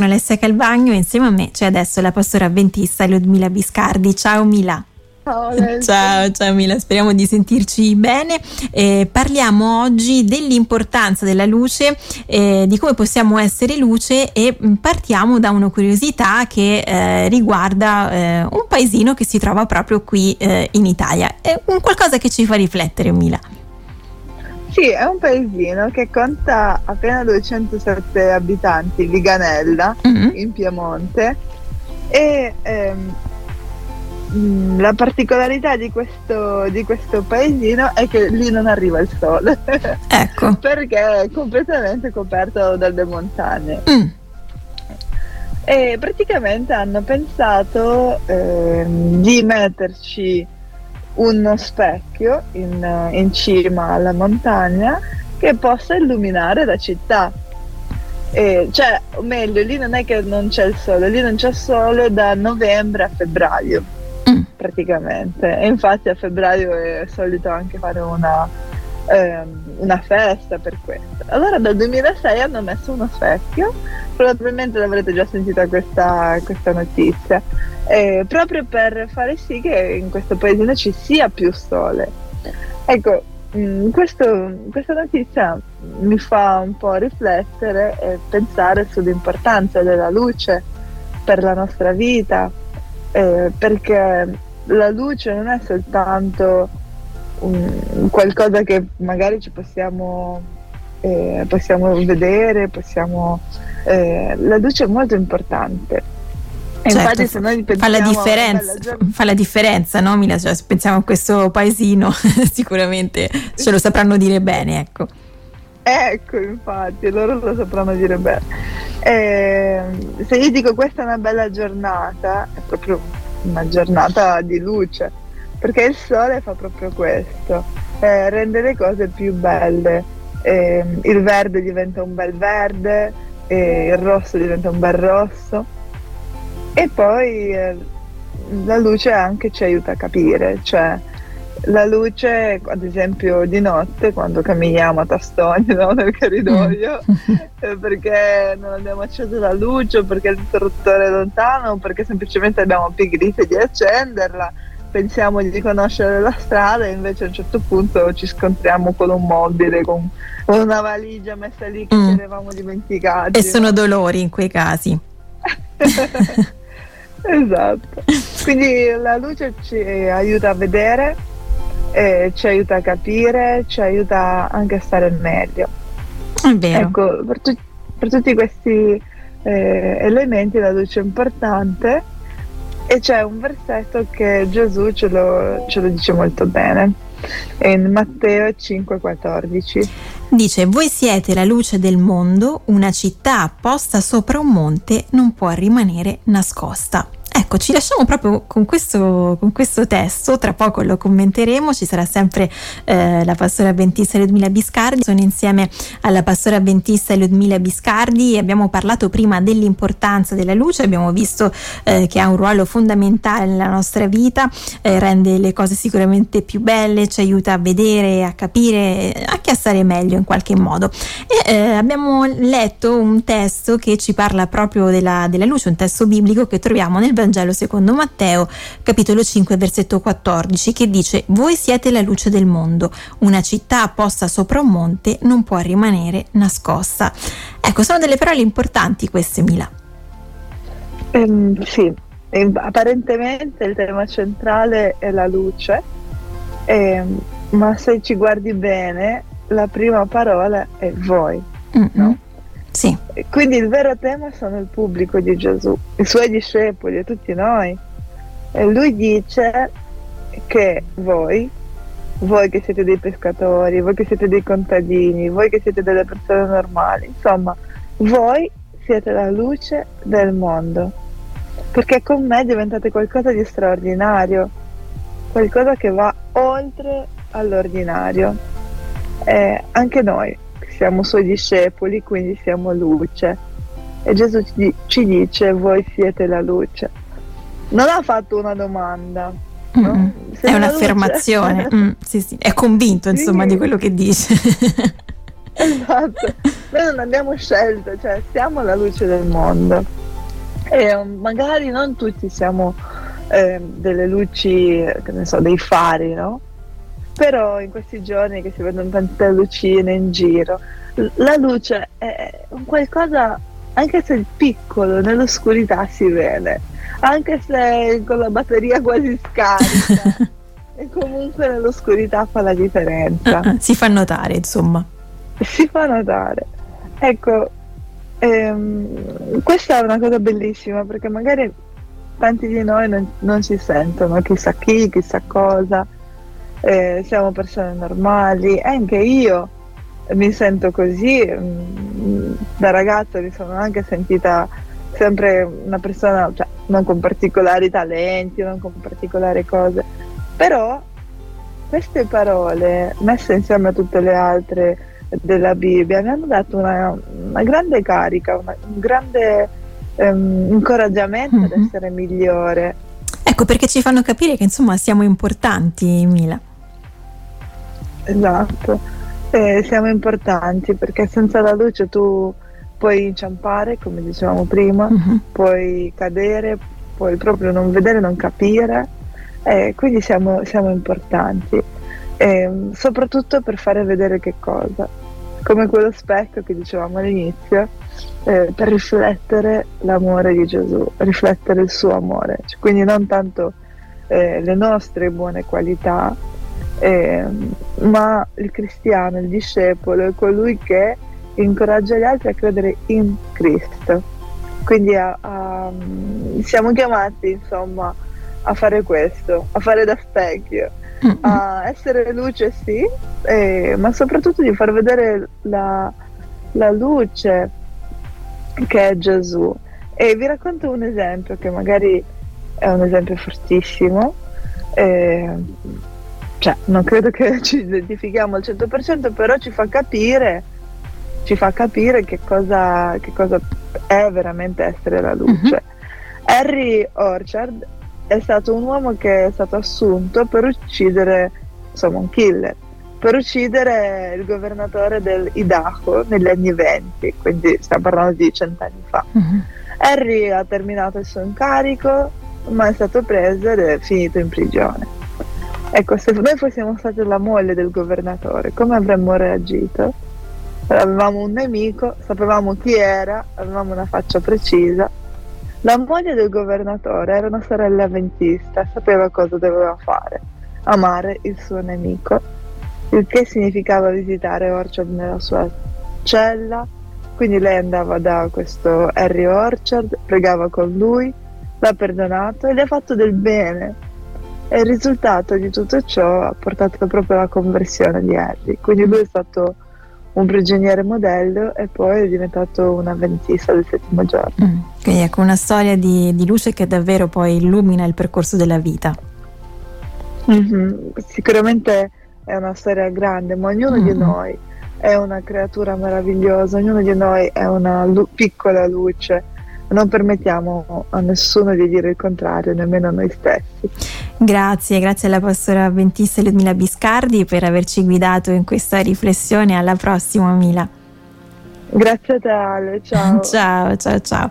sono Alessia Calvagno e insieme a me c'è adesso la pastora avventista Ludmila Biscardi. Ciao Mila. Ciao, ciao Mila, speriamo di sentirci bene. Eh, parliamo oggi dell'importanza della luce, eh, di come possiamo essere luce e partiamo da una curiosità che eh, riguarda eh, un paesino che si trova proprio qui eh, in Italia. È un qualcosa che ci fa riflettere, Mila. Sì, è un paesino che conta appena 207 abitanti, Viganella, mm-hmm. in Piemonte. E ehm, Mm, la particolarità di questo, di questo, paesino è che lì non arriva il sole. Ecco. perché è completamente coperto dalle montagne. Mm. E praticamente hanno pensato eh, di metterci uno specchio in, in cima alla montagna che possa illuminare la città. E, cioè, o meglio, lì non è che non c'è il sole, lì non c'è sole da novembre a febbraio praticamente. E infatti a febbraio è solito anche fare una, ehm, una festa per questo. Allora dal 2006 hanno messo uno specchio, probabilmente l'avrete già sentita questa, questa notizia, eh, proprio per fare sì che in questo paesino ci sia più sole. Ecco, mh, mm, questo, questa notizia mi fa un po' riflettere e pensare sull'importanza della luce per la nostra vita, eh, perché la luce non è soltanto un, qualcosa che magari ci possiamo, eh, possiamo vedere, possiamo, eh, la luce è molto importante. Certo, infatti se noi fa la differenza, fa la differenza no Mila? Cioè, se pensiamo a questo paesino sicuramente ce lo sapranno dire bene, ecco. Ecco, infatti, loro lo sapranno dire bene. Eh, se io dico questa è una bella giornata, è proprio una giornata di luce, perché il sole fa proprio questo, eh, rende le cose più belle, eh, il verde diventa un bel verde, eh, il rosso diventa un bel rosso e poi eh, la luce anche ci aiuta a capire, cioè la luce, ad esempio di notte, quando camminiamo a tastoni no, nel corridoio, mm. eh, perché non abbiamo acceso la luce, o perché l'interruttore è lontano, o perché semplicemente abbiamo pigrizia di accenderla, pensiamo di conoscere la strada e invece a un certo punto ci scontriamo con un mobile, con una valigia messa lì che mm. ci eravamo dimenticati. E sono dolori in quei casi. esatto. Quindi la luce ci aiuta a vedere eh, ci aiuta a capire, ci aiuta anche a stare meglio. È vero. Ecco, per, tu- per tutti questi eh, elementi la luce è importante e c'è un versetto che Gesù ce lo, ce lo dice molto bene, in Matteo 5,14. Dice, voi siete la luce del mondo, una città posta sopra un monte non può rimanere nascosta. Ecco, ci lasciamo proprio con questo, con questo, testo, tra poco lo commenteremo, ci sarà sempre eh, la pastora avventista Ludmila Biscardi, sono insieme alla pastora avventista Ludmila Biscardi e abbiamo parlato prima dell'importanza della luce, abbiamo visto eh, che ha un ruolo fondamentale nella nostra vita, eh, rende le cose sicuramente più belle, ci aiuta a vedere, a capire, anche a stare meglio in qualche modo. E eh, abbiamo letto un testo che ci parla proprio della, della luce, un testo biblico che troviamo nel Vangelo secondo Matteo, capitolo 5, versetto 14, che dice: Voi siete la luce del mondo, una città posta sopra un monte non può rimanere nascosta. Ecco, sono delle parole importanti queste, Mila. Um, sì, apparentemente il tema centrale è la luce, eh, ma se ci guardi bene, la prima parola è voi. Mm-hmm. No? Quindi il vero tema sono il pubblico di Gesù, i suoi discepoli e tutti noi. E lui dice che voi, voi che siete dei pescatori, voi che siete dei contadini, voi che siete delle persone normali, insomma, voi siete la luce del mondo. Perché con me diventate qualcosa di straordinario, qualcosa che va oltre all'ordinario. E anche noi siamo suoi discepoli, quindi siamo luce. E Gesù ci dice, voi siete la luce. Non ha fatto una domanda. No? Mm, è un'affermazione, mm, sì, sì. è convinto insomma sì. di quello che dice. esatto. noi non abbiamo scelto, cioè siamo la luce del mondo e um, magari non tutti siamo eh, delle luci, che ne so, dei fari, no? Però in questi giorni che si vedono tante lucine in giro, la luce è un qualcosa, anche se piccolo, nell'oscurità si vede, anche se con la batteria quasi scarica. e comunque nell'oscurità fa la differenza. si fa notare, insomma. Si fa notare. Ecco, ehm, questa è una cosa bellissima perché magari tanti di noi non, non si sentono chissà chi, chissà cosa, eh, siamo persone normali, anche io mi sento così, mm, da ragazza mi sono anche sentita sempre una persona, cioè, non con particolari talenti, non con particolari cose, però queste parole messe insieme a tutte le altre della Bibbia mi hanno dato una, una grande carica, una, un grande um, incoraggiamento mm-hmm. ad essere migliore. Ecco perché ci fanno capire che insomma siamo importanti, Mila. Esatto, eh, siamo importanti perché senza la luce tu puoi inciampare, come dicevamo prima, mm-hmm. puoi cadere, puoi proprio non vedere, non capire, eh, quindi siamo, siamo importanti, eh, soprattutto per fare vedere che cosa, come quello specchio che dicevamo all'inizio, eh, per riflettere l'amore di Gesù, riflettere il suo amore, cioè, quindi non tanto eh, le nostre buone qualità, eh, ma il cristiano, il discepolo è colui che incoraggia gli altri a credere in Cristo. Quindi a, a, siamo chiamati insomma a fare questo, a fare da specchio, mm-hmm. a essere luce sì, eh, ma soprattutto di far vedere la, la luce che è Gesù. E vi racconto un esempio che magari è un esempio fortissimo. Eh, cioè, non credo che ci identifichiamo al 100%, però ci fa capire, ci fa capire che, cosa, che cosa è veramente essere la luce. Mm-hmm. Harry Orchard è stato un uomo che è stato assunto per uccidere, insomma, un killer, per uccidere il governatore del Idaho negli anni 20, quindi stiamo parlando di cent'anni fa. Mm-hmm. Harry ha terminato il suo incarico, ma è stato preso ed è finito in prigione. Ecco, se noi fossimo stati la moglie del governatore, come avremmo reagito? Avevamo un nemico, sapevamo chi era, avevamo una faccia precisa. La moglie del governatore era una sorella avventista, sapeva cosa doveva fare, amare il suo nemico, il che significava visitare Orchard nella sua cella, quindi lei andava da questo Harry Orchard, pregava con lui, l'ha perdonato e gli ha fatto del bene e il risultato di tutto ciò ha portato proprio alla conversione di Harry. Quindi lui è stato un prigioniere modello e poi è diventato un avventista del settimo giorno. Mm. Quindi ecco una storia di, di, luce che davvero poi illumina il percorso della vita. Mm-hmm. Sicuramente è una storia grande, ma ognuno mm-hmm. di noi è una creatura meravigliosa, ognuno di noi è una lu- piccola luce non permettiamo a nessuno di dire il contrario, nemmeno a noi stessi. Grazie, grazie alla pastora avventista Ludmila Biscardi per averci guidato in questa riflessione. Alla prossima, Mila. Grazie a te, Ale. Ciao. ciao, ciao, ciao.